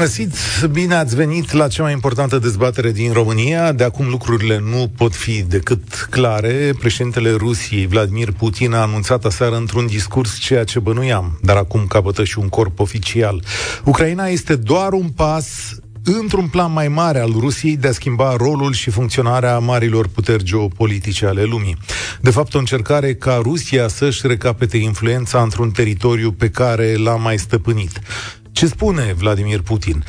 Găsit, bine ați venit la cea mai importantă dezbatere din România. De acum lucrurile nu pot fi decât clare. Președintele Rusiei, Vladimir Putin, a anunțat aseară într-un discurs ceea ce bănuiam, dar acum capătă și un corp oficial. Ucraina este doar un pas într-un plan mai mare al Rusiei de a schimba rolul și funcționarea marilor puteri geopolitice ale lumii. De fapt, o încercare ca Rusia să-și recapete influența într-un teritoriu pe care l-a mai stăpânit. Ce spune Vladimir Putin?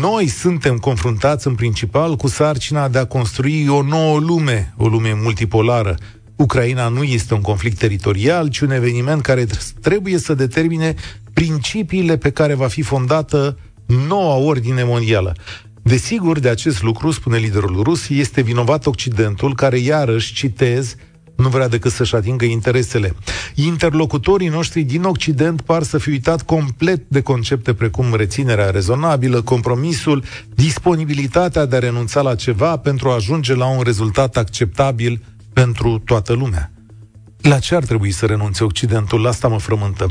Noi suntem confruntați în principal cu sarcina de a construi o nouă lume, o lume multipolară. Ucraina nu este un conflict teritorial, ci un eveniment care trebuie să determine principiile pe care va fi fondată noua ordine mondială. Desigur, de acest lucru, spune liderul rus, este vinovat Occidentul, care iarăși, citez, nu vrea decât să-și atingă interesele. Interlocutorii noștri din Occident par să fi uitat complet de concepte precum reținerea rezonabilă, compromisul, disponibilitatea de a renunța la ceva pentru a ajunge la un rezultat acceptabil pentru toată lumea. La ce ar trebui să renunțe Occidentul? La asta mă frământă.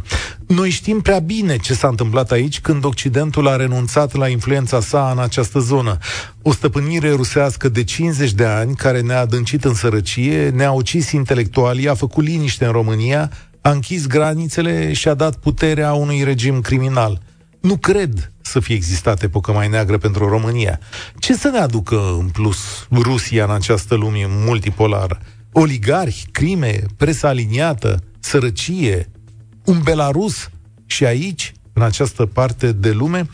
Noi știm prea bine ce s-a întâmplat aici când Occidentul a renunțat la influența sa în această zonă. O stăpânire rusească de 50 de ani, care ne-a adâncit în sărăcie, ne-a ucis intelectualii, a făcut liniște în România, a închis granițele și a dat puterea unui regim criminal. Nu cred să fie existat epocă mai neagră pentru România. Ce să ne aducă în plus Rusia în această lume multipolară? Oligarhi, crime, presă aliniată, sărăcie, un Belarus și aici, în această parte de lume,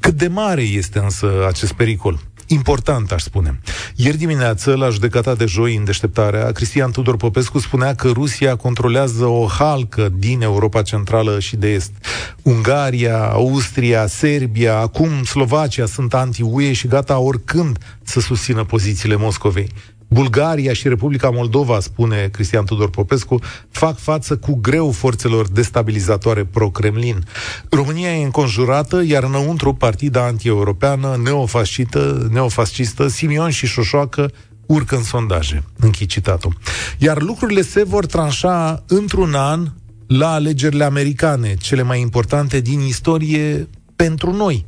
cât de mare este însă acest pericol? important, aș spune. Ieri dimineață, la judecata de joi în deșteptarea, Cristian Tudor Popescu spunea că Rusia controlează o halcă din Europa Centrală și de Est. Ungaria, Austria, Serbia, acum Slovacia sunt anti-UE și gata oricând să susțină pozițiile Moscovei. Bulgaria și Republica Moldova, spune Cristian Tudor Popescu, fac față cu greu forțelor destabilizatoare pro-Kremlin. România e înconjurată, iar înăuntru partida anti-europeană, neofascistă, neofascistă, Simion și Șoșoacă urcă în sondaje. Închid citatul. Iar lucrurile se vor tranșa într-un an la alegerile americane, cele mai importante din istorie pentru noi.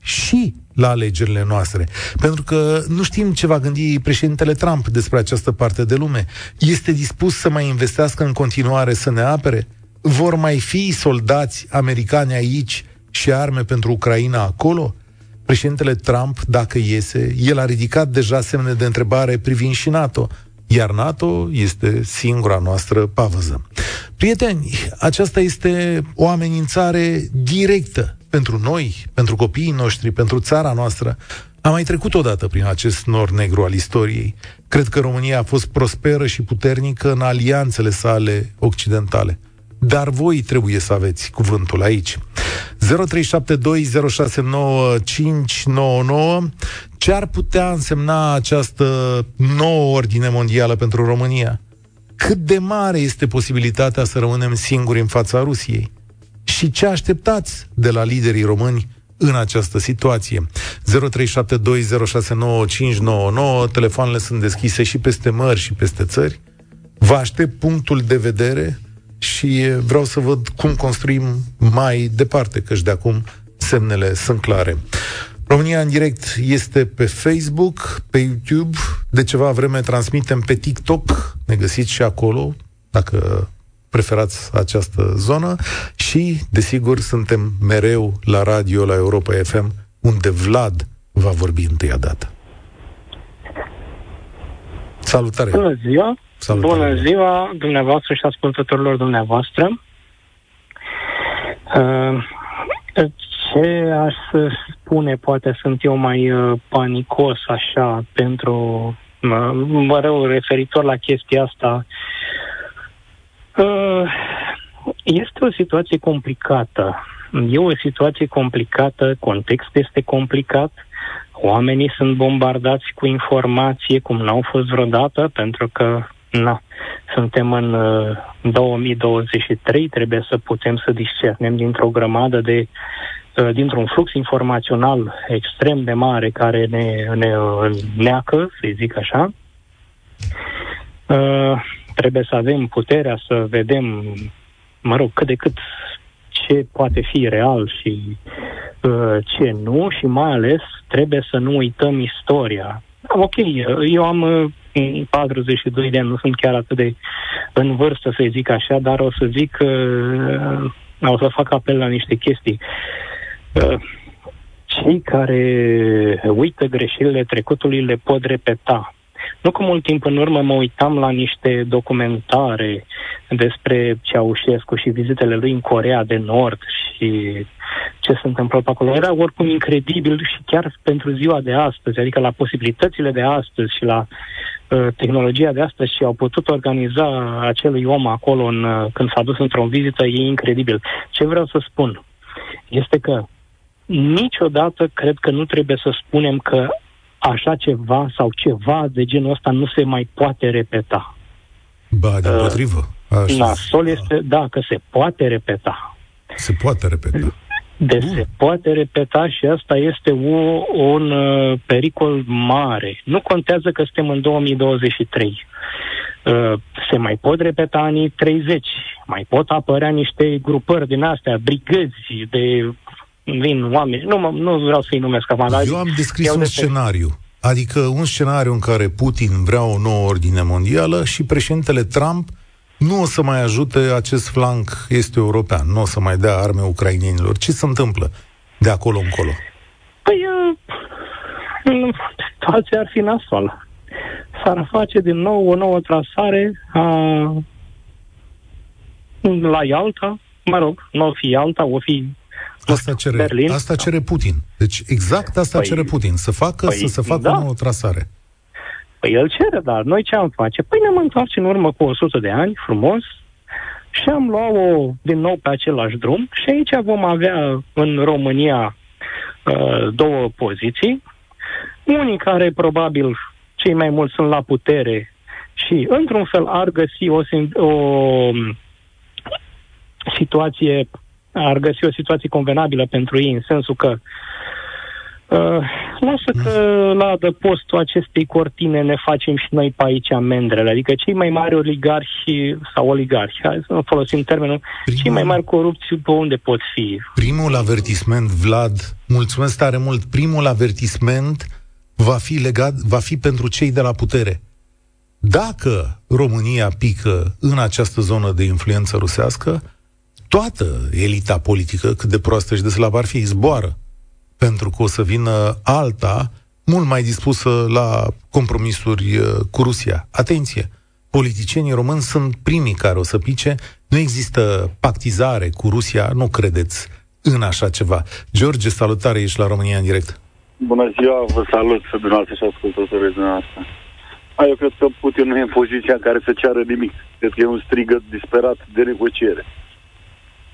Și la alegerile noastre. Pentru că nu știm ce va gândi președintele Trump despre această parte de lume. Este dispus să mai investească în continuare să ne apere? Vor mai fi soldați americani aici și arme pentru Ucraina acolo? Președintele Trump, dacă iese, el a ridicat deja semne de întrebare privind și NATO iar NATO este singura noastră pavăză. Prieteni, aceasta este o amenințare directă pentru noi, pentru copiii noștri, pentru țara noastră. Am mai trecut odată prin acest nor negru al istoriei. Cred că România a fost prosperă și puternică în alianțele sale occidentale. Dar voi trebuie să aveți cuvântul aici. 0372069599 Ce ar putea însemna această nouă ordine mondială pentru România? Cât de mare este posibilitatea să rămânem singuri în fața Rusiei? Și ce așteptați de la liderii români în această situație. 0372069599, telefoanele sunt deschise și peste mări și peste țări. Vă aștept punctul de vedere și vreau să văd cum construim mai departe, căci de acum semnele sunt clare. România în direct este pe Facebook, pe YouTube, de ceva vreme transmitem pe TikTok, ne găsiți și acolo, dacă preferați această zonă și, desigur, suntem mereu la radio, la Europa FM, unde Vlad va vorbi întâia dată. Salutare! Bună ziua! Salutare. Bună ziua dumneavoastră și ascultătorilor dumneavoastră! Uh, ce aș spune, poate sunt eu mai uh, panicos așa pentru, mă rău, referitor la chestia asta, Uh, este o situație complicată. E o situație complicată, contextul este complicat, oamenii sunt bombardați cu informație cum n-au fost vreodată, pentru că na, suntem în uh, 2023, trebuie să putem să discernem dintr-o grămadă de uh, dintr-un flux informațional extrem de mare care ne, ne neacă, să zic așa. Uh, trebuie să avem puterea să vedem, mă rog, cât de cât ce poate fi real și uh, ce nu și mai ales trebuie să nu uităm istoria. Ok, eu am uh, 42 de ani, nu sunt chiar atât de în vârstă să zic așa, dar o să zic că uh, o să fac apel la niște chestii. Uh, cei care uită greșelile trecutului le pot repeta. Nu cu mult timp în urmă mă uitam la niște documentare despre Ceaușescu și vizitele lui în Corea de Nord și ce se întâmplă pe acolo. Era oricum incredibil și chiar pentru ziua de astăzi, adică la posibilitățile de astăzi și la uh, tehnologia de astăzi și au putut organiza acelui om acolo în, uh, când s-a dus într-o vizită, e incredibil. Ce vreau să spun este că niciodată cred că nu trebuie să spunem că așa ceva sau ceva de genul ăsta nu se mai poate repeta. Ba, din potrivă. Uh, nasol este, da, că se poate repeta. Se poate repeta. De Bun. se poate repeta și asta este o, un uh, pericol mare. Nu contează că suntem în 2023. Uh, se mai pot repeta anii 30. Mai pot apărea niște grupări din astea, brigăzi de vin oameni, nu, nu vreau să-i numesc acum, dar... Eu am descris un de scenariu, adică un scenariu în care Putin vrea o nouă ordine mondială și președintele Trump nu o să mai ajute acest flanc este european, nu o să mai dea arme ucrainienilor. Ce se întâmplă de acolo încolo? Păi, uh, situația ar fi nasoală. S-ar face din nou o nouă trasare a, la Ialta, mă rog, nu o fi Ialta, o fi Asta cere, Berlin. Asta cere Putin. Deci exact asta păi, cere Putin. Să facă, păi, să se facă da. o nouă trasare. Păi el cere, dar noi ce am face? Păi ne-am întoarce în urmă cu 100 de ani, frumos, și am luat-o din nou pe același drum și aici vom avea în România uh, două poziții. Unii care probabil cei mai mulți sunt la putere și într-un fel ar găsi o, o situație ar găsi o situație convenabilă pentru ei, în sensul că Uh, lasă că la adăpostul acestei cortine ne facem și noi pe aici mendrele, adică cei mai mari oligarhi sau oligarhi, hai să nu folosim termenul, primul, cei mai mari corupți pe unde pot fi. Primul avertisment, Vlad, mulțumesc tare mult, primul avertisment va fi legat, va fi pentru cei de la putere. Dacă România pică în această zonă de influență rusească, toată elita politică, cât de proastă și de slabă ar fi, zboară. Pentru că o să vină alta, mult mai dispusă la compromisuri uh, cu Rusia. Atenție! Politicienii români sunt primii care o să pice. Nu există pactizare cu Rusia, nu credeți în așa ceva. George, salutare, ești la România în direct. Bună ziua, vă salut să dumneavoastră și ascultătorii dumneavoastră. A, eu cred că Putin nu e în poziția în care să ceară nimic. Cred că e un strigăt disperat de negociere.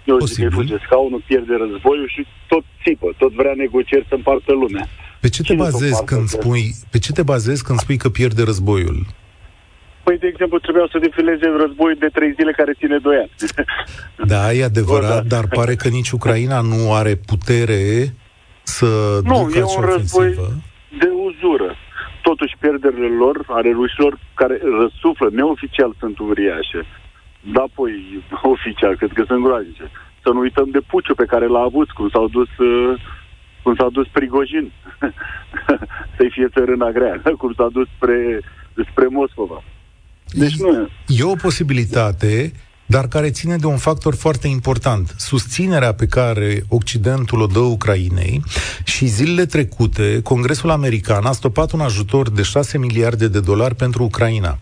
Eu Posibil. zic că fuge scaunul, pierde războiul și tot țipă, tot vrea negocieri să împartă lumea. Pe ce te bazezi când spui, pe ce te bazezi când spui că pierde războiul? Păi, de exemplu, trebuiau să defileze războiul de trei zile care ține doi ani. Da, e adevărat, da. dar pare că nici Ucraina nu are putere să nu, ducă e un război de uzură. Totuși, pierderile lor, ale rușilor, care răsuflă, neoficial sunt uriașe. Da, păi, oficial, cred că sunt groaznice. Să nu uităm de puciu pe care l-a avut, cum s-au dus, uh, cum s-a dus Prigojin, să-i fie țărâna grea, cum s-a dus spre, spre Moscova. Deci nu e. E o posibilitate, dar care ține de un factor foarte important. Susținerea pe care Occidentul o dă Ucrainei și zilele trecute, Congresul American a stopat un ajutor de 6 miliarde de dolari pentru Ucraina.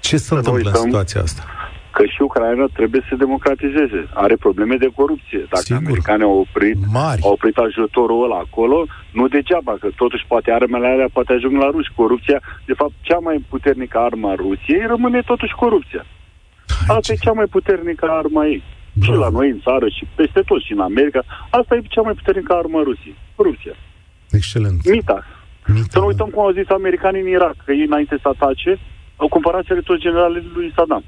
Ce se întâmplă în situația asta? Că și Ucraina trebuie să se democratizeze. Are probleme de corupție. Dacă Sigur. americanii au oprit, Mari. au oprit ajutorul ăla acolo, nu degeaba, că totuși poate armele alea poate ajung la ruși. Corupția, de fapt, cea mai puternică armă a Rusiei rămâne totuși corupția. Asta e cea mai puternică armă ei. Bă. Și la noi în țară și peste tot și în America. Asta e cea mai puternică armă a Rusiei. Corupția. Excelent. Mita. Mita să nu uităm cum au zis americanii în Irak, că ei înainte să atace, au cumpărat toți generalii lui Saddam.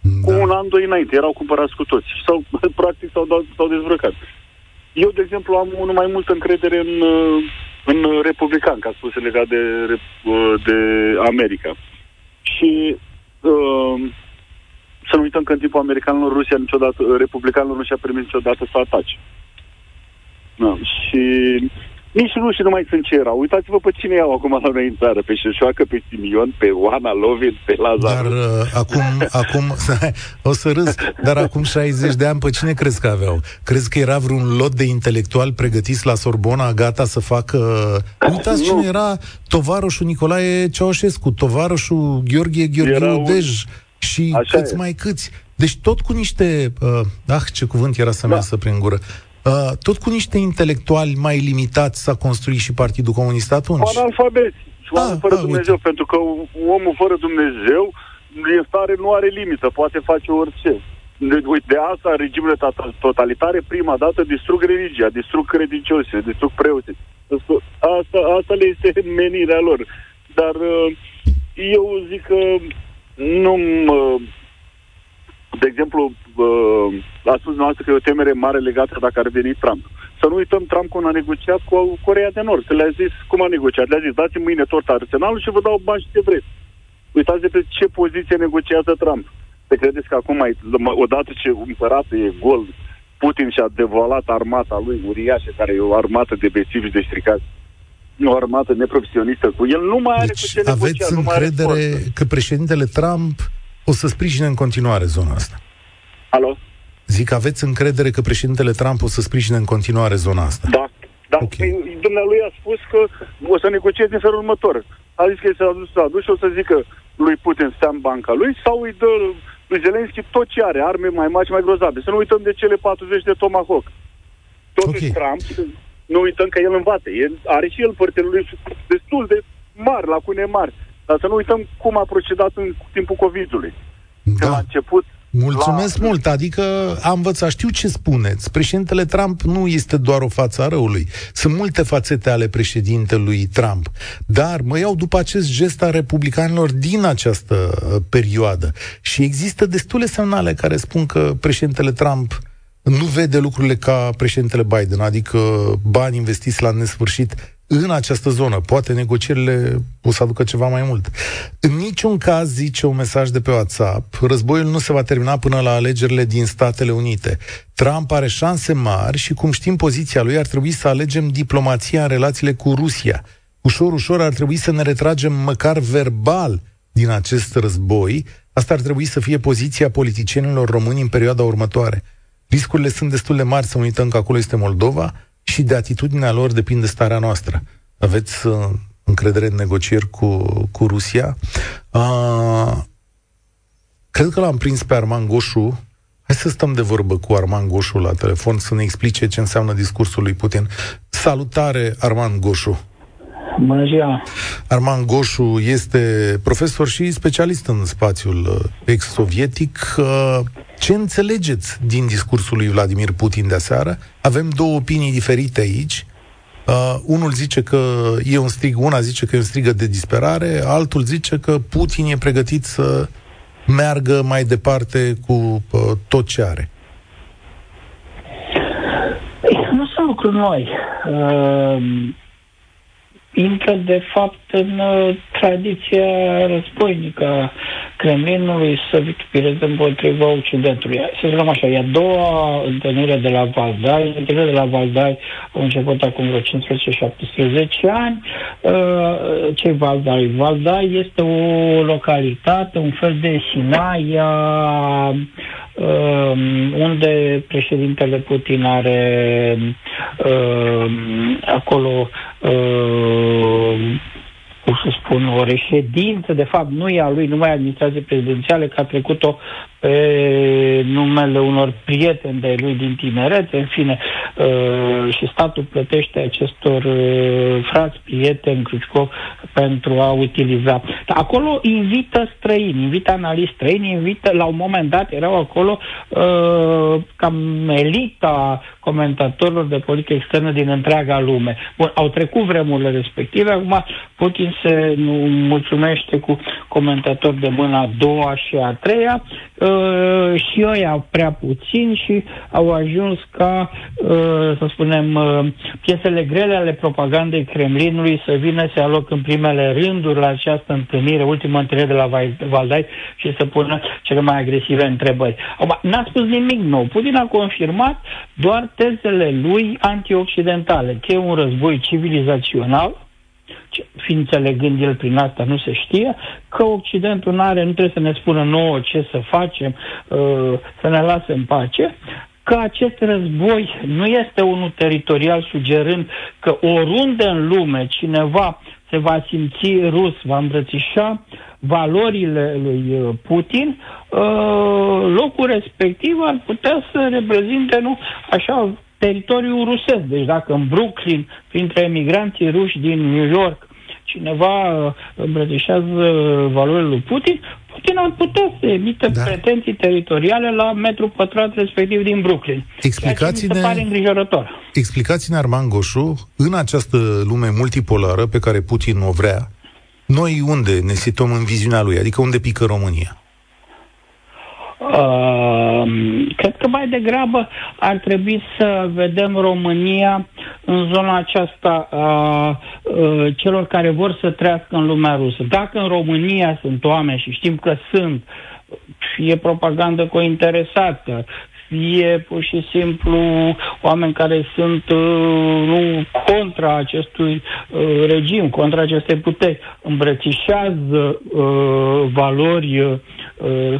Da. Cu un an, doi înainte, erau cumpărați cu toți. Sau, practic, s-au, dat, s-au dezbrăcat. Eu, de exemplu, am unul mai multă încredere în, în republican, ca spus legat de, de America. Și uh, să nu uităm că în timpul americanilor Rusia niciodată, republicanilor nu și-a permis niciodată să atace. Da. Și nici rușii nu mai sunt ce erau. Uitați-vă pe cine iau acum la noi în țară. Pe Șoșoacă, pe Simion, pe Oana Lovin, pe Lazar. Dar uh, acum, acum, o să râs, dar acum 60 de ani pe cine crezi că aveau? Crezi că era vreun lot de intelectuali pregătiți la Sorbona, gata să facă... Uitați cine era tovarășul Nicolae Ceaușescu, tovarășul Gheorghe Gheorghe Dej și Așa câți e. mai câți. Deci tot cu niște... Uh, ah, ce cuvânt era să-mi da. iasă prin gură. Uh, tot cu niște intelectuali mai limitați s-a construit și Partidul Comunist atunci. Analfabet. Și oameni ah, fără ah, Dumnezeu, uite. pentru că omul fără Dumnezeu în stare nu are limită, poate face orice. De, uite, de asta regimurile totalitare prima dată distrug religia, distrug credincioșii, distrug preoții. Asta, asta le este menirea lor. Dar uh, eu zic că nu de exemplu, uh, a spus noastră că e o temere mare legată dacă ar veni Trump. Să nu uităm Trump cum a negociat cu Corea de Nord. Că le-a zis, cum a negociat? Le-a zis, dați-mi mâine tot arsenalul și vă dau bani și ce vreți. Uitați de pe ce poziție negociază Trump. Te credeți că acum, odată ce împăratul e gol, Putin și-a devolat armata lui uriașă, care e o armată de bețivi și de stricați, o armată neprofesionistă cu el, nu mai are deci cu ce negocia. aveți încredere că președintele Trump o să sprijine în continuare zona asta. Alo? Zic, aveți încredere că președintele Trump o să sprijine în continuare zona asta? Da. Da, okay. Păi, dumnealui a spus că o să negocieze în felul următor. A zis că este adus, adus și o să zică lui Putin să banca lui sau îi dă lui Zelenski tot ce are, arme mai mari și mai grozave. Să nu uităm de cele 40 de Tomahawk. Totuși okay. Trump, nu uităm că el învață. El are și el părțile lui destul de mari, lacune mari. Dar să nu uităm cum a procedat în timpul COVID-ului. Da. Că la început Mulțumesc la... mult, adică am învățat, știu ce spuneți. Președintele Trump nu este doar o față a răului. Sunt multe fațete ale președintelui Trump. Dar mă iau după acest gest al republicanilor din această uh, perioadă. Și există destule semnale care spun că președintele Trump nu vede lucrurile ca președintele Biden, adică bani investiți la nesfârșit în această zonă. Poate negocierile o să aducă ceva mai mult. În niciun caz, zice un mesaj de pe WhatsApp, războiul nu se va termina până la alegerile din Statele Unite. Trump are șanse mari și, cum știm poziția lui, ar trebui să alegem diplomația în relațiile cu Rusia. Ușor, ușor ar trebui să ne retragem măcar verbal din acest război. Asta ar trebui să fie poziția politicienilor români în perioada următoare. Riscurile sunt destul de mari, să nu uităm că acolo este Moldova, și de atitudinea lor depinde starea noastră. Aveți uh, încredere în negocieri cu, cu Rusia? Uh, cred că l-am prins pe Arman Goșu. Hai să stăm de vorbă cu Arman Goșu la telefon să ne explice ce înseamnă discursul lui Putin. Salutare, Arman Goșu! Bună ziua! Arman Goșu este profesor și specialist în spațiul uh, ex-sovietic. Uh, ce înțelegeți din discursul lui Vladimir Putin de aseară? Avem două opinii diferite aici. Uh, unul zice că e un strig, una zice că e un strigă de disperare, altul zice că Putin e pregătit să meargă mai departe cu uh, tot ce are. Nu sunt lucruri noi. Uh, intră de fapt în uh, tradiția războinică Kremlinului să victimeze împotriva Occidentului. Să zicem așa, e a doua întâlnire de la Valdai. Întâlnirea de la Valdai a început acum vreo 15-17 ani. Uh, ce Valdai? Valdai este o localitate, un fel de Sinaia, uh, unde președintele Putin are uh, acolo uh, cum să spun, o reședință, de fapt nu e a lui, nu mai administrație prezidențiale, că a trecut-o pe numele unor prieteni de lui din tinerețe, în fine, uh, și statul plătește acestor uh, frați, prieteni, Cruciucov, pentru a utiliza. Acolo invită străini, invită analiști străini, invită, la un moment dat erau acolo uh, cam elita comentatorilor de politică externă din întreaga lume. Bun, au trecut vremurile respective, acum Putin se nu mulțumește cu comentatori de mâna a doua și a treia uh, și ei au prea puțin și au ajuns ca, uh, să spunem, uh, piesele grele ale propagandei Kremlinului să vină să ia loc în primele rânduri la această întâlnire, ultima întâlnire de la Valdai și să pună cele mai agresive întrebări. Acum, n-a spus nimic nou. Putin a confirmat doar tezele lui antioccidentale, că e un război civilizațional, fiind înțelegând el prin asta, nu se știe, că Occidentul nu are, nu trebuie să ne spună nouă ce să facem, uh, să ne lase în pace, că acest război nu este unul teritorial, sugerând că oriunde în lume cineva se va simți rus, va îmbrățișa valorile lui uh, Putin, uh, locul respectiv ar putea să reprezinte, nu, așa, teritoriul rusesc. Deci dacă în Brooklyn, printre emigranții ruși din New York, cineva uh, îmbrățișează valorile lui Putin, Putin ar putea să emită da. pretenții teritoriale la metru pătrat respectiv din Brooklyn. Explicați-ne, se pare îngrijorător. Explicați-ne, Arman Goșu, în această lume multipolară pe care Putin o vrea, noi unde ne situăm în viziunea lui? Adică unde pică România? Uh, cred că mai degrabă ar trebui să vedem România în zona aceasta a uh, celor care vor să trăiască în lumea rusă. Dacă în România sunt oameni și știm că sunt, fie propagandă cointeresată, fie pur și simplu oameni care sunt uh, nu contra acestui uh, regim, contra acestei puteri, îmbrățișează uh, valori, uh,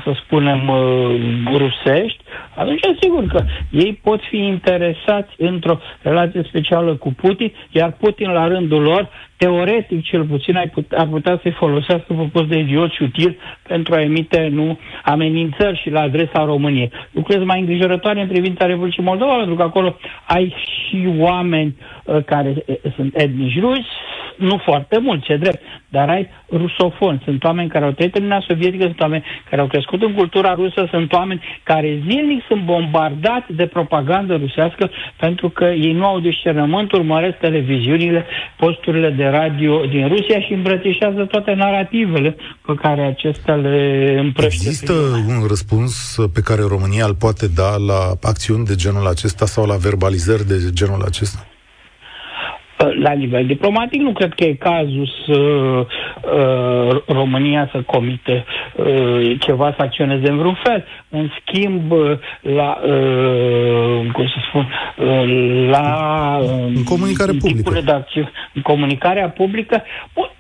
să spunem, uh, rusești, atunci sigur că ei pot fi interesați într-o relație specială cu Putin, iar Putin la rândul lor teoretic cel puțin ar putea, ar putea să-i folosească pe post de idiot și util pentru a emite nu amenințări și la adresa României. Lucrez mai îngrijorătoare în privința Republicii Moldova, pentru că acolo ai și oameni uh, care uh, sunt etnici ruși, nu foarte mulți, ce drept, dar ai rusofoni. Sunt oameni care au trăit în Uniunea Sovietică, sunt oameni care au crescut în cultura rusă, sunt oameni care zilnic sunt bombardați de propagandă rusească pentru că ei nu au discernământ, urmăresc televiziunile, posturile de radio din Rusia și îmbrățișează toate narativele pe care acestea le împrăște. Există un răspuns pe care România îl poate da la acțiuni de genul acesta sau la verbalizări de genul acesta? La nivel diplomatic nu cred că e cazul să uh, România să comite uh, ceva, să acționeze în vreun fel. În schimb, uh, la, uh, cum să spun, uh, la uh, în comunicare publică. De acțiune, în comunicarea publică, bun,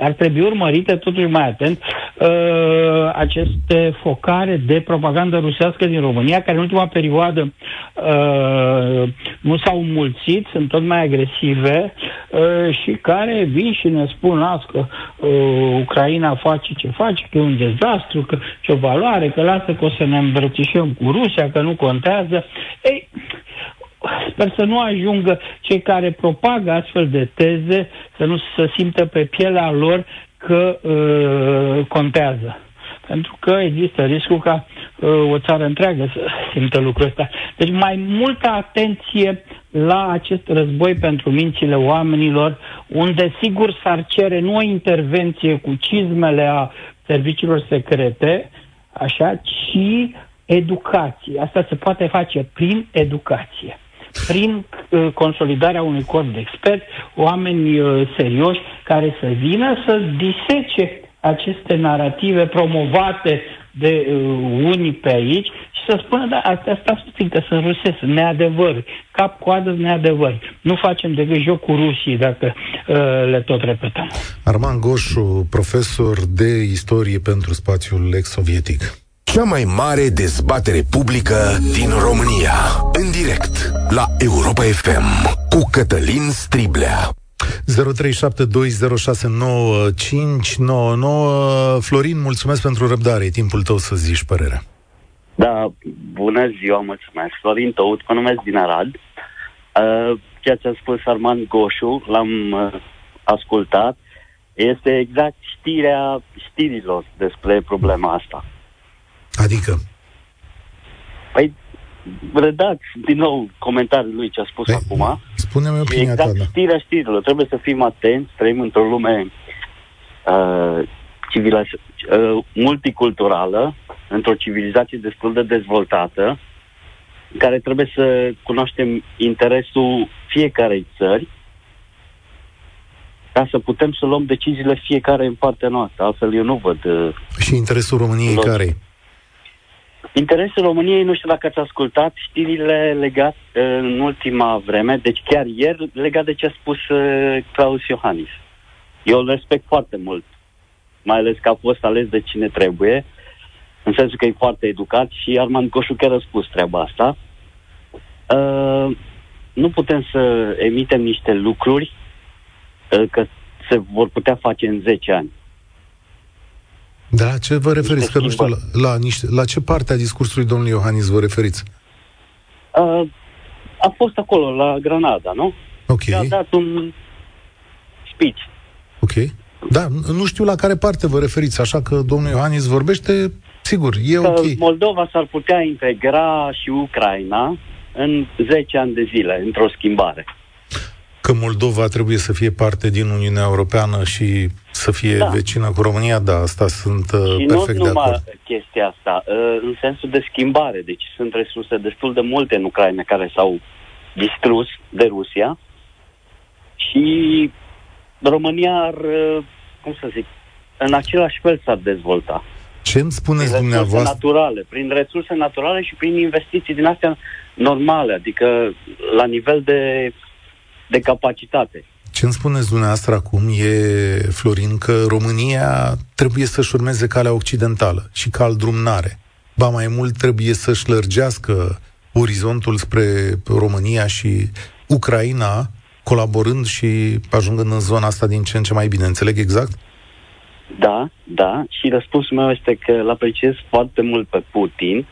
ar trebui urmărite totuși mai atent uh, aceste focare de propagandă rusească din România, care în ultima perioadă uh, nu s-au mulțit, sunt tot mai agresive uh, și care vin și ne spun las că uh, Ucraina face ce face, că e un dezastru, că ce o valoare, că lasă că o să ne îmbrățișăm cu Rusia, că nu contează. Ei, Sper să nu ajungă cei care propagă astfel de teze să nu se simtă pe pielea lor că uh, contează. Pentru că există riscul ca uh, o țară întreagă să simtă lucrul ăsta. Deci mai multă atenție la acest război pentru mințile oamenilor, unde sigur s-ar cere nu o intervenție cu cizmele a serviciilor secrete, așa, ci educație. Asta se poate face prin educație prin uh, consolidarea unui corp de experți, oameni uh, serioși care să vină să disece aceste narrative promovate de uh, unii pe aici și să spună, da, asta, asta puțin, că sunt rusesc, neadevăr, cap coadă neadevăr. Nu facem decât joc cu rușii dacă uh, le tot repetăm. Arman Goșu, profesor de istorie pentru spațiul ex-sovietic. Cea mai mare dezbatere publică din România. În direct la Europa FM cu Cătălin Striblea. 0372069599 Florin, mulțumesc pentru răbdare. E timpul tău să zici părerea. Da, bună ziua, mulțumesc. Florin Tăut, mă numesc din Arad. Uh, ceea ce a spus Armand Goșu, l-am uh, ascultat, este exact știrea știrilor despre problema asta. Adică? Păi, redați din nou comentariul lui ce a spus Ei, păi, acum. Spune-mi opinia exact ta, da. știrea știrilor. Trebuie să fim atenți, trăim într-o lume uh, civila, uh, multiculturală, într-o civilizație destul de dezvoltată, în care trebuie să cunoaștem interesul fiecarei țări ca să putem să luăm deciziile fiecare în partea noastră. Altfel eu nu văd... Uh, Și interesul României lor. care Interesul României, nu știu dacă ați ascultat știrile legate uh, în ultima vreme, deci chiar ieri, legat de ce a spus uh, Claus Iohannis. Eu îl respect foarte mult, mai ales că a fost ales de cine trebuie, în sensul că e foarte educat și Armand Goșu chiar a spus treaba asta. Uh, nu putem să emitem niște lucruri uh, că se vor putea face în 10 ani. Da, ce vă referiți? Că nu știu, la, la, niște, la ce parte a discursului domnului Iohannis vă referiți? Uh, a fost acolo, la Granada, nu? Ok. a dat un speech. Ok. Da, nu știu la care parte vă referiți, așa că domnul Iohannis vorbește, sigur, e că ok. Moldova s-ar putea integra și Ucraina în 10 ani de zile, într-o schimbare că Moldova trebuie să fie parte din Uniunea Europeană și să fie da. vecină cu România, da, asta sunt uh, și perfect nu de acord. chestia asta, uh, în sensul de schimbare, deci sunt resurse destul de multe în Ucraina care s-au distrus de Rusia și România ar, uh, cum să zic, în același fel s-ar dezvolta. Ce îmi spuneți prin dumneavoastră? naturale, prin resurse naturale și prin investiții din astea normale, adică la nivel de de capacitate. Ce îmi spuneți dumneavoastră acum e, Florin, că România trebuie să-și urmeze calea occidentală și cal drumnare. Ba mai mult trebuie să-și lărgească orizontul spre România și Ucraina, colaborând și ajungând în zona asta din ce în ce mai bine. Înțeleg exact? Da, da. Și răspunsul meu este că l apreciez foarte mult pe Putin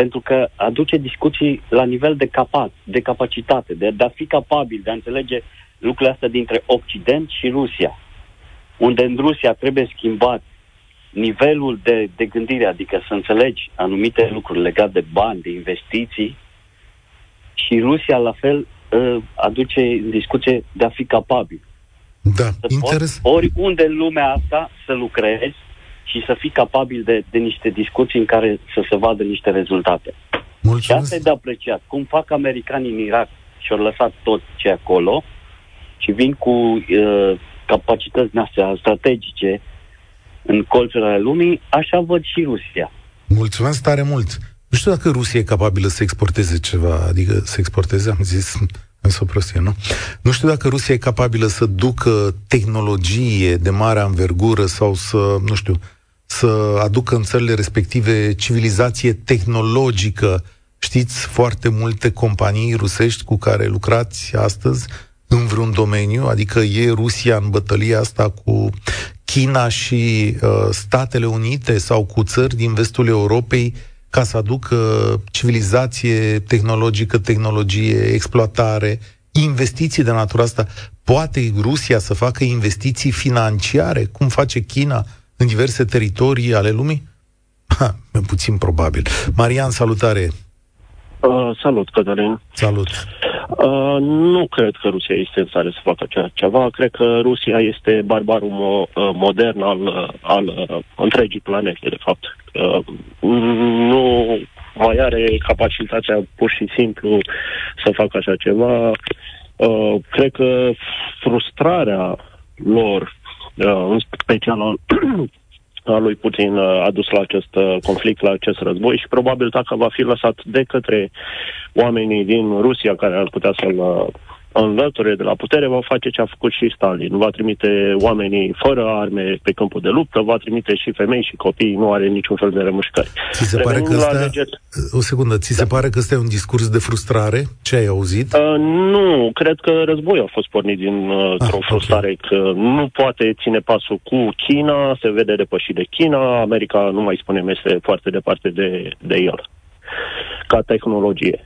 pentru că aduce discuții la nivel de, capa- de capacitate, de, de a fi capabil de a înțelege lucrurile astea dintre Occident și Rusia. Unde în Rusia trebuie schimbat nivelul de, de gândire, adică să înțelegi anumite lucruri legate de bani, de investiții, și Rusia, la fel, ă, aduce în discuție de a fi capabil. Da, interes. Oriunde în lumea asta să lucrezi, și să fii capabil de, de niște discuții în care să se vadă niște rezultate. Mulțumesc. Și asta e de apreciat. Cum fac americanii în Irak și au lăsat tot ce acolo și vin cu uh, capacități noastre strategice în colțurile lumii, așa văd și Rusia. Mulțumesc tare mult! Nu știu dacă Rusia e capabilă să exporteze ceva, adică să exporteze, am zis, am zis o prostie, nu? Nu știu dacă Rusia e capabilă să ducă tehnologie de mare anvergură sau să, nu știu, să aducă în țările respective civilizație tehnologică. Știți foarte multe companii rusești cu care lucrați astăzi în vreun domeniu, adică e Rusia în bătălia asta cu China și uh, Statele Unite sau cu țări din vestul Europei ca să aducă civilizație tehnologică, tehnologie, exploatare, investiții de natură asta. Poate Rusia să facă investiții financiare, cum face China în diverse teritorii ale lumii? Ha, e puțin probabil. Marian, salutare! Uh, salut, Cătălin. Salut. Uh, nu cred că Rusia este în stare să facă așa ceva. Cred că Rusia este barbarul mo- uh, modern al, uh, al uh, întregii planete, de fapt. Uh, nu mai are capacitatea pur și simplu să facă așa ceva. Uh, cred că frustrarea lor Uh, în special al, al lui Putin uh, a dus la acest uh, conflict, la acest război și probabil dacă va fi lăsat de către oamenii din Rusia care ar putea să-l înlăture de la putere, va face ce a făcut și Stalin. Va trimite oamenii fără arme pe câmpul de luptă, va trimite și femei și copii, nu are niciun fel de remușcări. Ți se pare că asta... Legeri... O secundă, ți da. se pare că ăsta e un discurs de frustrare? Ce ai auzit? Uh, nu, cred că războiul a fost pornit din uh, ah, o frustrare okay. că nu poate ține pasul cu China, se vede depășit de China, America, nu mai spunem, este foarte departe de, de el ca tehnologie.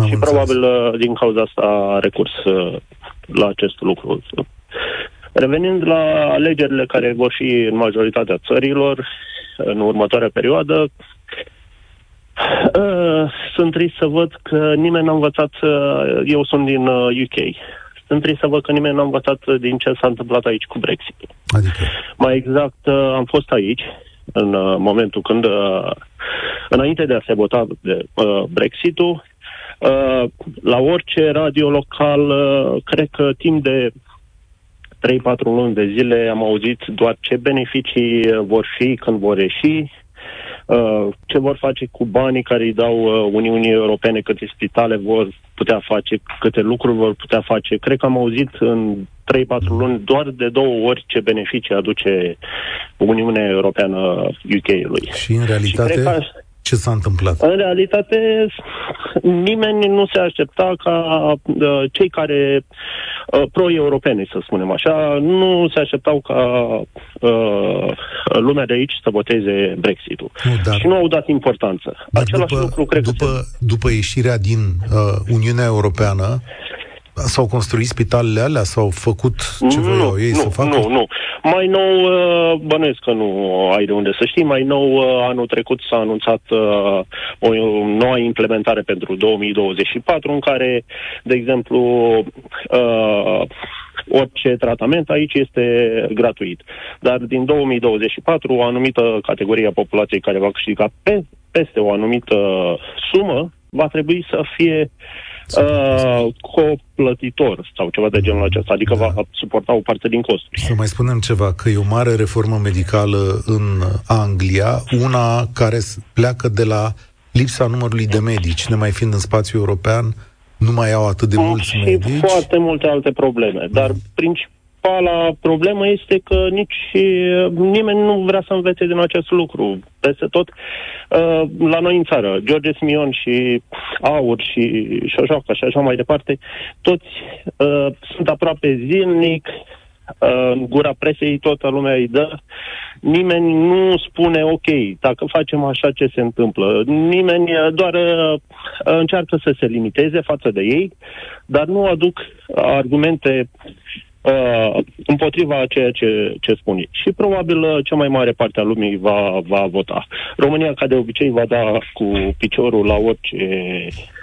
Am și înțeles. probabil uh, din cauza asta a recurs uh, la acest lucru. Revenind la alegerile care vor fi în majoritatea țărilor în următoarea perioadă, Uh, sunt trist să văd că nimeni n-a învățat, uh, eu sunt din uh, UK, sunt trist să văd că nimeni n-a învățat din ce s-a întâmplat aici cu Brexit. Adică? Mai exact, uh, am fost aici în uh, momentul când, uh, înainte de a se vota de uh, Brexit-ul, uh, la orice radio local, uh, cred că timp de 3-4 luni de zile am auzit doar ce beneficii uh, vor fi când vor ieși, uh, ce vor face cu banii care îi dau uh, Uniunii Europene, câte spitale vor putea face, câte lucruri vor putea face. Cred că am auzit în 3-4 luni doar de două ori ce beneficii aduce Uniunea Europeană UK-ului. Și în realitate... Și cred că ce s-a întâmplat? În realitate, nimeni nu se aștepta ca uh, cei care uh, pro-europene, să spunem așa, nu se așteptau ca uh, lumea de aici să voteze Brexit-ul. Nu, dar, și nu au dat importanță. Dar Același după, lucru, cred după, că se... după ieșirea din uh, Uniunea Europeană, S-au construit spitalele alea? S-au făcut ce nu, voiau ei nu, să facă? Nu, nu. Mai nou, uh, bănuiesc că nu ai de unde să știi, mai nou uh, anul trecut s-a anunțat uh, o nouă implementare pentru 2024 în care, de exemplu, orice tratament aici este gratuit. Dar din 2024 o anumită categorie a populației care va câștiga pe, peste o anumită sumă va trebui să fie uh, uh, coplătitor sau ceva de genul acesta, adică da. va suporta o parte din costuri. Să mai spunem ceva, că e o mare reformă medicală în Anglia, una care pleacă de la lipsa numărului de medici, ne mai fiind în spațiu european, nu mai au atât de mulți și medici. foarte multe alte probleme, dar mm. princip principala problemă este că nici nimeni nu vrea să învețe din acest lucru. Peste tot, uh, la noi în țară, George Simion și Aur și Șojoacă și așa mai departe, toți uh, sunt aproape zilnic, uh, în gura presei toată lumea îi dă, nimeni nu spune ok, dacă facem așa ce se întâmplă. Nimeni doar uh, încearcă să se limiteze față de ei, dar nu aduc argumente uh, împotriva a ceea ce, ce spun ei. Și probabil uh, cea mai mare parte a lumii va, va vota. România, ca de obicei, va da cu piciorul la orice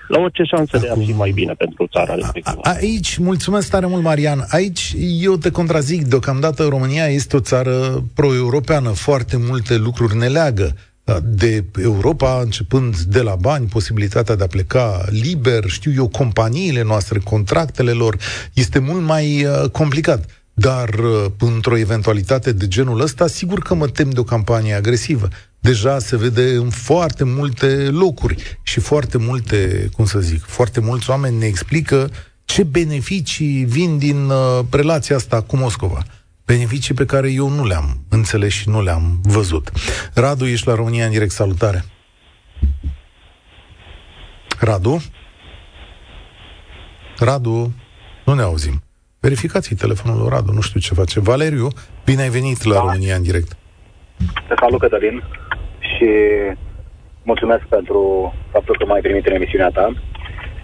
la orice șansă Acum, de a fi mai bine pentru țara respectivă. Aici, mulțumesc tare mult, Marian. Aici eu te contrazic. Deocamdată România este o țară pro-europeană. Foarte multe lucruri ne leagă de Europa, începând de la bani, posibilitatea de a pleca liber, știu eu, companiile noastre, contractele lor, este mult mai uh, complicat. Dar uh, într-o eventualitate de genul ăsta, sigur că mă tem de o campanie agresivă. Deja se vede în foarte multe locuri și foarte multe, cum să zic, foarte mulți oameni ne explică ce beneficii vin din uh, relația asta cu Moscova beneficii pe care eu nu le-am înțeles și nu le-am văzut. Radu, ești la România în direct, salutare! Radu? Radu? Nu ne auzim. Verificați telefonul lui Radu, nu știu ce face. Valeriu, bine ai venit la da. România în direct. Te salut, Cătălin, și mulțumesc pentru faptul că m-ai primit în emisiunea ta.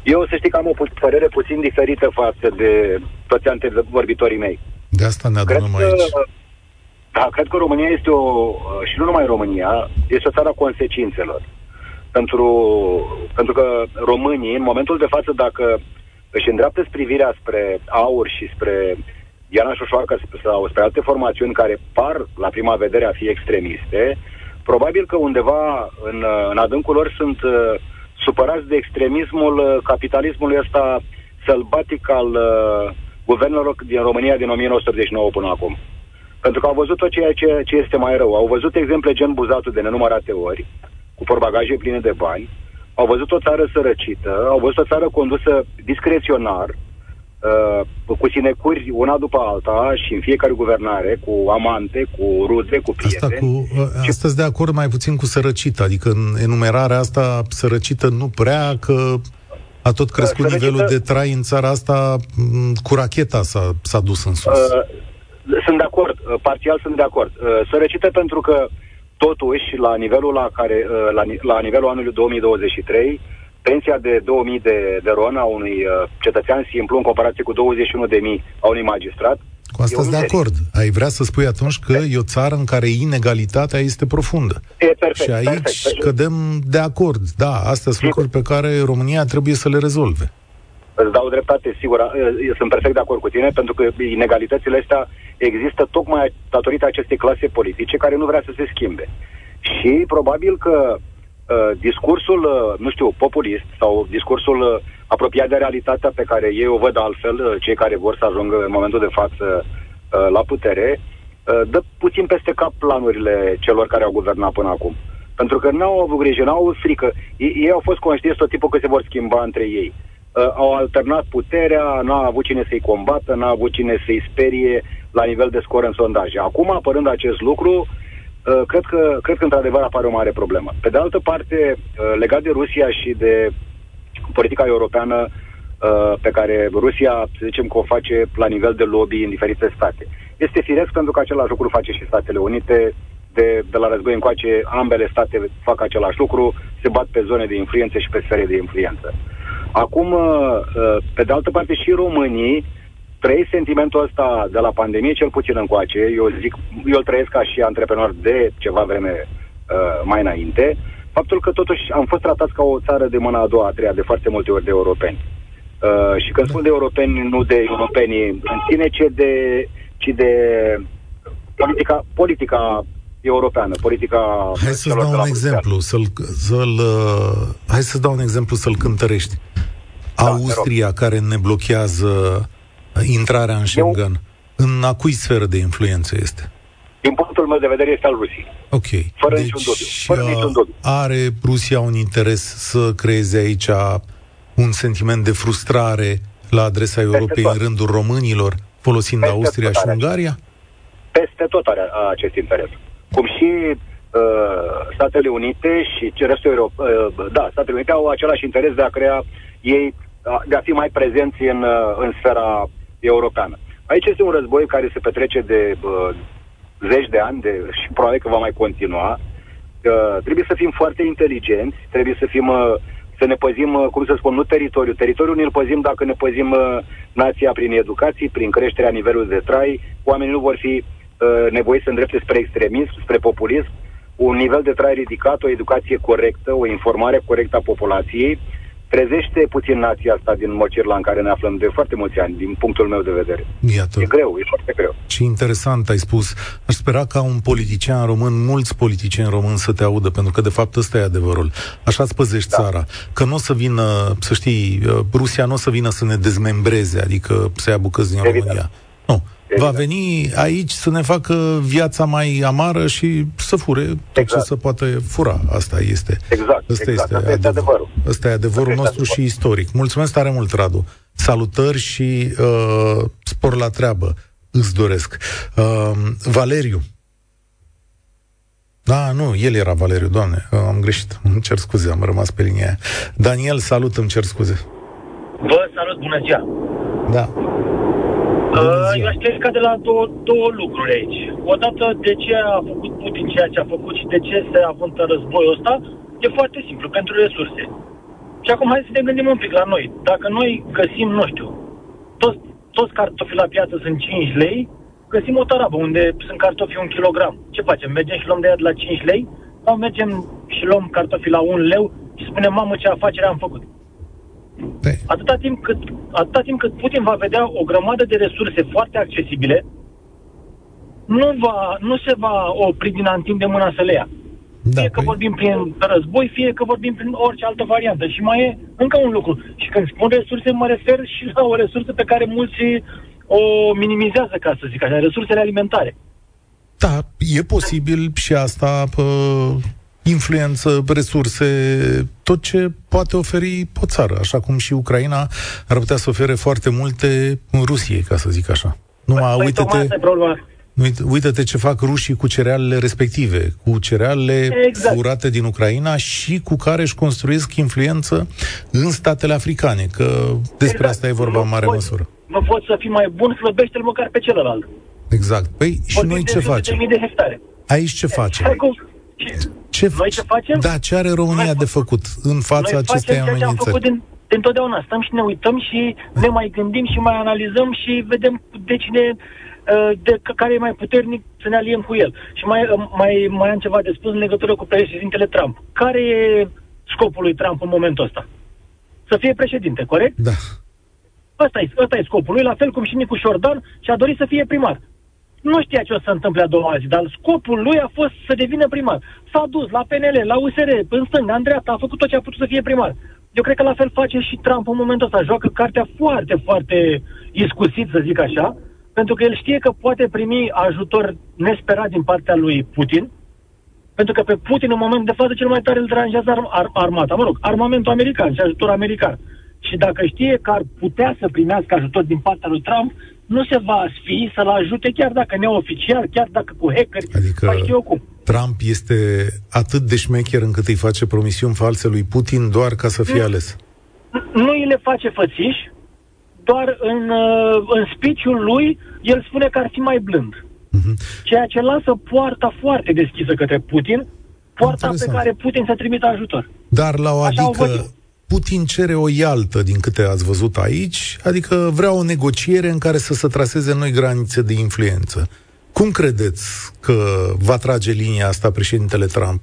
Eu să știi că am o pu- părere puțin diferită față de toți antevorbitorii mei. De asta ne adunăm cred aici. Că, da, cred că România este o, și nu numai România, este o țară a consecințelor. Pentru, pentru că românii, în momentul de față, dacă își îndreaptă privirea spre aur și spre Diana Șoșoacă sau spre alte formațiuni care par, la prima vedere, a fi extremiste, probabil că undeva în, în adâncul lor sunt uh, supărați de extremismul uh, capitalismului ăsta sălbatic al uh, guvernelor din România din 1989 până acum. Pentru că au văzut tot ceea ce, ce este mai rău. Au văzut exemple gen Buzatul de nenumărate ori, cu porbagaje pline de bani, au văzut o țară sărăcită, au văzut o țară condusă discreționar, uh, cu sinecuri una după alta și în fiecare guvernare, cu amante, cu rude, cu prieteni. Asta cu, uh, astăzi de acord mai puțin cu sărăcită, adică în enumerarea asta sărăcită nu prea, că a tot crescut uh, nivelul de trai în țara asta, mm, cu racheta s-a, s-a dus în sus. Uh, sunt de acord, uh, parțial sunt de acord. Uh, sărăcită pentru că totuși, la nivelul la care, uh, la, la nivelul anului 2023, pensia de 2000 de, de ron a unui uh, cetățean simplu în comparație cu 21.000 a unui magistrat, cu asta sunt de acord. Ai vrea să spui atunci că e o țară în care inegalitatea este profundă. E perfect, și aici perfect, perfect. cădem de acord. Da, astea sunt lucruri pe care România trebuie să le rezolve. Îți dau dreptate, sigur, eu sunt perfect de acord cu tine, pentru că inegalitățile astea există tocmai datorită acestei clase politice care nu vrea să se schimbe. Și probabil că uh, discursul, uh, nu știu, populist sau discursul uh, apropiat de realitatea pe care ei o văd altfel, uh, cei care vor să ajungă în momentul de față uh, la putere, uh, dă puțin peste cap planurile celor care au guvernat până acum. Pentru că n-au avut grijă, n-au avut frică. Ei, ei au fost conștienți tot timpul că se vor schimba între ei. Uh, au alternat puterea, n-a avut cine să-i combată, n-a avut cine să-i sperie la nivel de scor în sondaje. Acum, apărând acest lucru, uh, cred că, cred că într-adevăr apare o mare problemă. Pe de altă parte, uh, legat de Rusia și de politica europeană uh, pe care Rusia, să zicem că o face la nivel de lobby în diferite state. Este firesc pentru că același lucru face și Statele Unite, de, de la război încoace, ambele state fac același lucru, se bat pe zone de influență și pe sfere de influență. Acum, uh, uh, pe de altă parte, și românii trăiesc sentimentul ăsta de la pandemie, cel puțin încoace. Eu zic, eu îl trăiesc ca și antreprenor de ceva vreme uh, mai înainte. Faptul că totuși am fost tratați ca o țară de mâna a doua, a treia, de foarte multe ori de europeni. Uh, și când spun de europeni, nu de europeni în sine, ci de, ci de politica, politica europeană, politica... Hai să dau un exemplu, să-l, să-l, uh, hai să dau un exemplu să-l cântărești. Da, Austria, care ne blochează intrarea în Schengen, Eu... în a cui sferă de influență este? Din punctul meu de vedere este al Rusiei. Ok. Fără deci, niciun dubiu. Fără uh, niciun dubiu. Are Rusia un interes să creeze aici un sentiment de frustrare la adresa Europei în rândul românilor, folosind Peste Austria și Ungaria? Peste tot are acest interes. Cum și uh, Statele Unite și restul Europei, uh, da, Statele Unite au același interes de a crea ei, de a fi mai prezenți în, uh, în sfera europeană. Aici este un război care se petrece de uh, zeci de ani de, și probabil că va mai continua. Uh, trebuie să fim foarte inteligenți, trebuie să fim uh, să ne păzim, uh, cum să spun, nu teritoriul. Teritoriul ne-l păzim dacă ne păzim uh, nația prin educație, prin creșterea nivelului de trai. Oamenii nu vor fi uh, nevoiți să îndrepte spre extremism, spre populism. Un nivel de trai ridicat, o educație corectă, o informare corectă a populației trezește puțin nația asta din mocirla în care ne aflăm de foarte mulți ani, din punctul meu de vedere. Iată. E greu, e foarte greu. Și interesant ai spus. Aș spera ca un politician român, mulți politicieni români să te audă, pentru că de fapt ăsta e adevărul. Așa îți păzești da. țara. Că nu o să vină, să știi, Rusia nu o să vină să ne dezmembreze, adică să ia bucăți din Evident. România. Nu va veni aici să ne facă viața mai amară și să fure tot exact. ce se poate fura. Asta este. Exact. Asta exact. este, Asta este adevărul. Asta e adevărul Asta nostru adevăr. și istoric. Mulțumesc tare mult, Radu. Salutări și uh, spor la treabă îți doresc. Uh, Valeriu. Da, nu, el era Valeriu, doamne, uh, am greșit, îmi cer scuze, am rămas pe linia aia. Daniel, salut, îmi cer scuze. Vă salut, bună ziua! Da. Uh, eu aș pleca de la două, două lucruri aici. Odată, de ce a făcut Putin ceea ce a făcut și de ce se avântă războiul ăsta, e foarte simplu, pentru resurse. Și acum hai să ne gândim un pic la noi. Dacă noi găsim, nu știu, toți, toți cartofii la piață sunt 5 lei, găsim o tarabă unde sunt cartofi un kilogram. Ce facem? Mergem și luăm de ea de la 5 lei? Sau mergem și luăm cartofi la 1 leu și spunem, mamă, ce afacere am făcut? Păi. Atâta timp, cât, atâta timp cât Putin va vedea o grămadă de resurse foarte accesibile, nu, va, nu se va opri din a întinde mâna să le ia. Da, fie că păi... vorbim prin război, fie că vorbim prin orice altă variantă. Și mai e încă un lucru. Și când spun resurse, mă refer și la o resursă pe care mulți o minimizează, ca să zic așa, resursele alimentare. Da, e posibil și asta pă, influență, resurse, tot ce poate oferi o țară, așa cum și Ucraina ar putea să ofere foarte multe în Rusie, ca să zic așa. Numai păi, uite-te, uite-te ce fac rușii cu cerealele respective, cu cerealele exact. furate din Ucraina și cu care își construiesc influență în statele africane, că despre exact. asta e vorba în mare poți, măsură. Nu poți să fii mai bun, slăbește-l măcar pe celălalt. Exact. Păi și noi ce facem? De hectare. Aici ce facem? Cum, Ce, noi ce facem? Da, ce are România noi, de făcut în fața noi acestei amenințări? Noi facem ce am făcut din, întotdeauna. Stăm și ne uităm și ne mai gândim și mai analizăm și vedem de cine uh, de care e mai puternic să ne aliem cu el. Și mai, uh, mai, mai am ceva de spus în legătură cu președintele Trump. Care e scopul lui Trump în momentul ăsta? Să fie președinte, corect? Da. Ăsta e, ăsta e scopul lui, la fel cum și Nicu Șordan și-a dorit să fie primar. Nu știa ce o să se întâmple a doua zi, dar scopul lui a fost să devină primar. S-a dus la PNL, la USR, în stânga, în dreapta, a făcut tot ce a putut să fie primar. Eu cred că la fel face și Trump în momentul ăsta. Joacă cartea foarte, foarte iscusit, să zic așa, pentru că el știe că poate primi ajutor nesperat din partea lui Putin, pentru că pe Putin în momentul de față cel mai tare îl deranjează ar- ar- armata, mă rog, armamentul american și ajutor american. Și dacă știe că ar putea să primească ajutor din partea lui Trump, nu se va sfi să-l ajute chiar dacă neoficial, chiar dacă cu hackeri, adică mai știu eu cum. Trump este atât de șmecher încât îi face promisiuni false lui Putin doar ca să fie ales. Nu îi le face fățiși, doar în, uh, în speech-ul lui el spune că ar fi mai blând. Uh-huh. Ceea ce lasă poarta foarte deschisă către Putin, poarta Interesant. pe care Putin să trimită ajutor. Dar la o adică Putin cere o ialtă, din câte ați văzut aici, adică vrea o negociere în care să se traseze noi granițe de influență. Cum credeți că va trage linia asta președintele Trump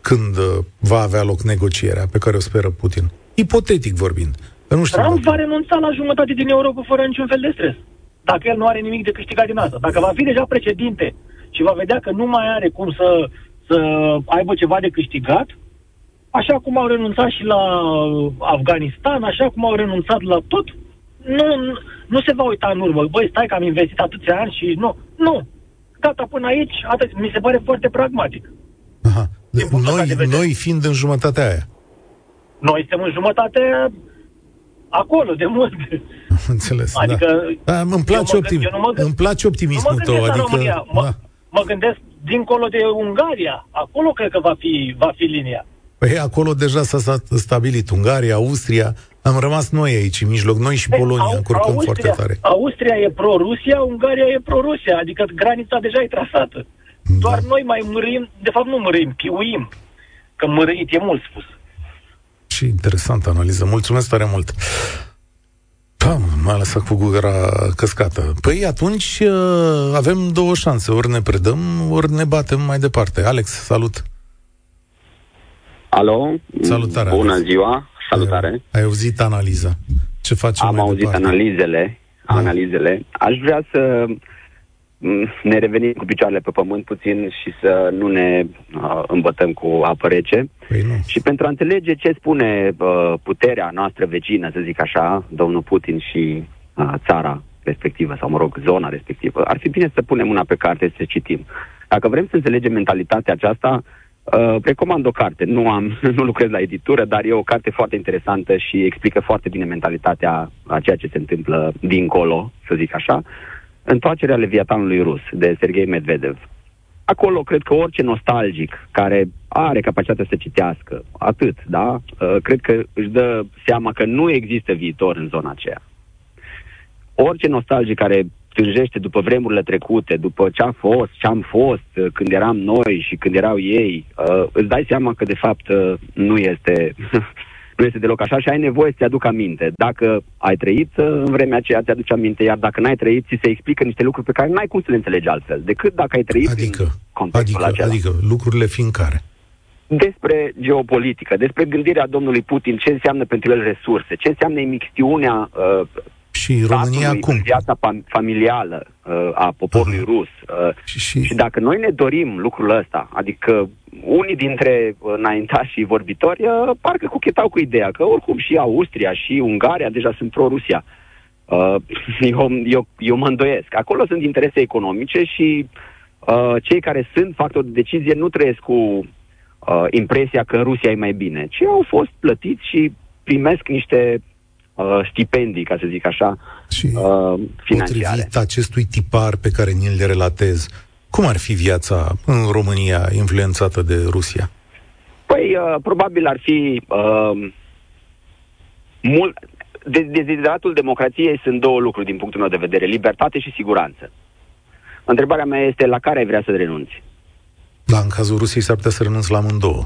când uh, va avea loc negocierea pe care o speră Putin? Ipotetic vorbind. Nu știu Trump va renunța la jumătate din Europa fără niciun fel de stres. Dacă el nu are nimic de câștigat din asta. Dacă va fi deja președinte și va vedea că nu mai are cum să, să aibă ceva de câștigat, așa cum au renunțat și la Afganistan, așa cum au renunțat la tot, nu, nu se va uita în urmă. Băi, stai că am investit atâția ani și nu. Nu. Gata, până aici, atât. Mi se pare foarte pragmatic. Aha. De, noi, de noi fiind în jumătatea aia. Noi suntem în jumătatea acolo, de mult. Înțeles, da. adică, da. da îmi, place mă, optim... mă îmi place optimismul nu mă tău. Adică, România, mă, da. mă gândesc dincolo de Ungaria. Acolo cred că va fi, va fi linia. Păi acolo deja s-a stabilit Ungaria, Austria, am rămas noi aici, în mijloc, noi și păi, Polonia, încurcăm Austria, foarte tare. Austria e pro-Rusia, Ungaria e pro-Rusia, adică granița deja e trasată. Da. Doar noi mai mărim, de fapt nu mărim, piuim. Că mărăit e mult spus. Și interesant analiză. Mulțumesc tare mult. Pam, m-a lăsat cu gura căscată. Păi atunci uh, avem două șanse. Ori ne predăm, ori ne batem mai departe. Alex, salut! Alo? Salutare! Bună Alex. ziua! Salutare! Ai, ai auzit analiza. Ce facem Am mai auzit departe? analizele. Da. Analizele. Aș vrea să mm, ne revenim cu picioarele pe pământ puțin și să nu ne uh, îmbătăm cu apă rece. Păi nu. Și pentru a înțelege ce spune uh, puterea noastră vecină, să zic așa, domnul Putin și uh, țara respectivă, sau mă rog, zona respectivă, ar fi bine să punem una pe carte să citim. Dacă vrem să înțelegem mentalitatea aceasta, Uh, recomand o carte. Nu am, nu lucrez la editură, dar e o carte foarte interesantă și explică foarte bine mentalitatea a ceea ce se întâmplă dincolo, să zic așa. Întoarcerea Leviatanului rus de Sergei Medvedev. Acolo cred că orice nostalgic care are capacitatea să citească, atât, da? Uh, cred că își dă seama că nu există viitor în zona aceea. Orice nostalgic care tânjește după vremurile trecute, după ce a fost, ce am fost, uh, când eram noi și când erau ei, uh, îți dai seama că de fapt uh, nu este nu este deloc așa și ai nevoie să-ți aduc aminte. Dacă ai trăit uh, în vremea aceea, ți-aduci aminte, iar dacă n-ai trăit, ți se explică niște lucruri pe care n-ai cum să le înțelegi altfel, decât dacă ai trăit adică, în contextul adică, acela. Adică, lucrurile fiind care? Despre geopolitică, despre gândirea domnului Putin, ce înseamnă pentru el resurse, ce înseamnă imixtiunea uh, și România cum? viața familială uh, a poporului Aha. rus. Uh, și, și... și dacă noi ne dorim lucrul ăsta, adică unii dintre înaintașii vorbitori uh, parcă cuchetau cu ideea că oricum și Austria și Ungaria deja sunt pro-Rusia. Uh, eu, eu, eu mă îndoiesc. Acolo sunt interese economice și uh, cei care sunt factori de decizie nu trăiesc cu uh, impresia că în Rusia e mai bine, ci au fost plătiți și primesc niște uh, stipendii, ca să zic așa, și uh, financiare. Potrivit acestui tipar pe care ni-l relatez, cum ar fi viața în România influențată de Rusia? Păi, uh, probabil ar fi uh, mult... De, dezideratul democrației sunt două lucruri din punctul meu de vedere, libertate și siguranță. Întrebarea mea este la care ai vrea să renunți? Da, în cazul Rusiei s-ar putea să renunț la amândouă.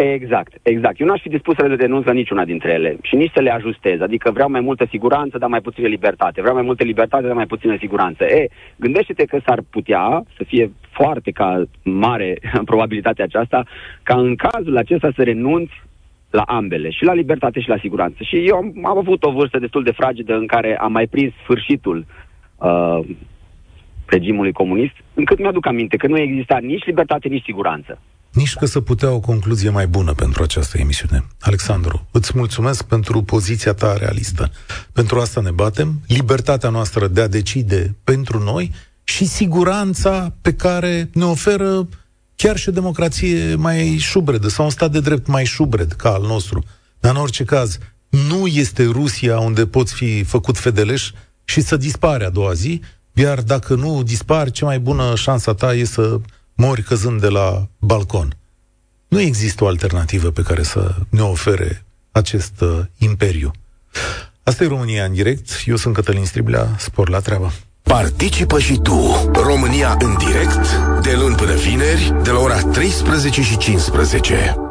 Exact, exact. Eu n-aș fi dispus să renunț la niciuna dintre ele și nici să le ajustez. Adică vreau mai multă siguranță, dar mai puțină libertate. Vreau mai multă libertate, dar mai puțină siguranță. E, gândește-te că s-ar putea să fie foarte ca mare probabilitatea aceasta ca în cazul acesta să renunți la ambele, și la libertate și la siguranță. Și eu am, am avut o vârstă destul de fragedă în care am mai prins sfârșitul uh, regimului comunist, încât mi-aduc aminte că nu exista nici libertate, nici siguranță. Nici că să putea o concluzie mai bună pentru această emisiune. Alexandru, îți mulțumesc pentru poziția ta realistă. Pentru asta ne batem, libertatea noastră de a decide pentru noi și siguranța pe care ne oferă chiar și o democrație mai șubredă sau un stat de drept mai șubred ca al nostru. Dar în orice caz, nu este Rusia unde poți fi făcut fedeleș și să dispare a doua zi, iar dacă nu dispar, cea mai bună șansa ta e să mori căzând de la balcon. Nu există o alternativă pe care să ne ofere acest uh, imperiu. Asta e România în direct. Eu sunt Cătălin Striblea. Spor la treabă. Participă și tu. România în direct, de luni până vineri, de la ora 13 și 15.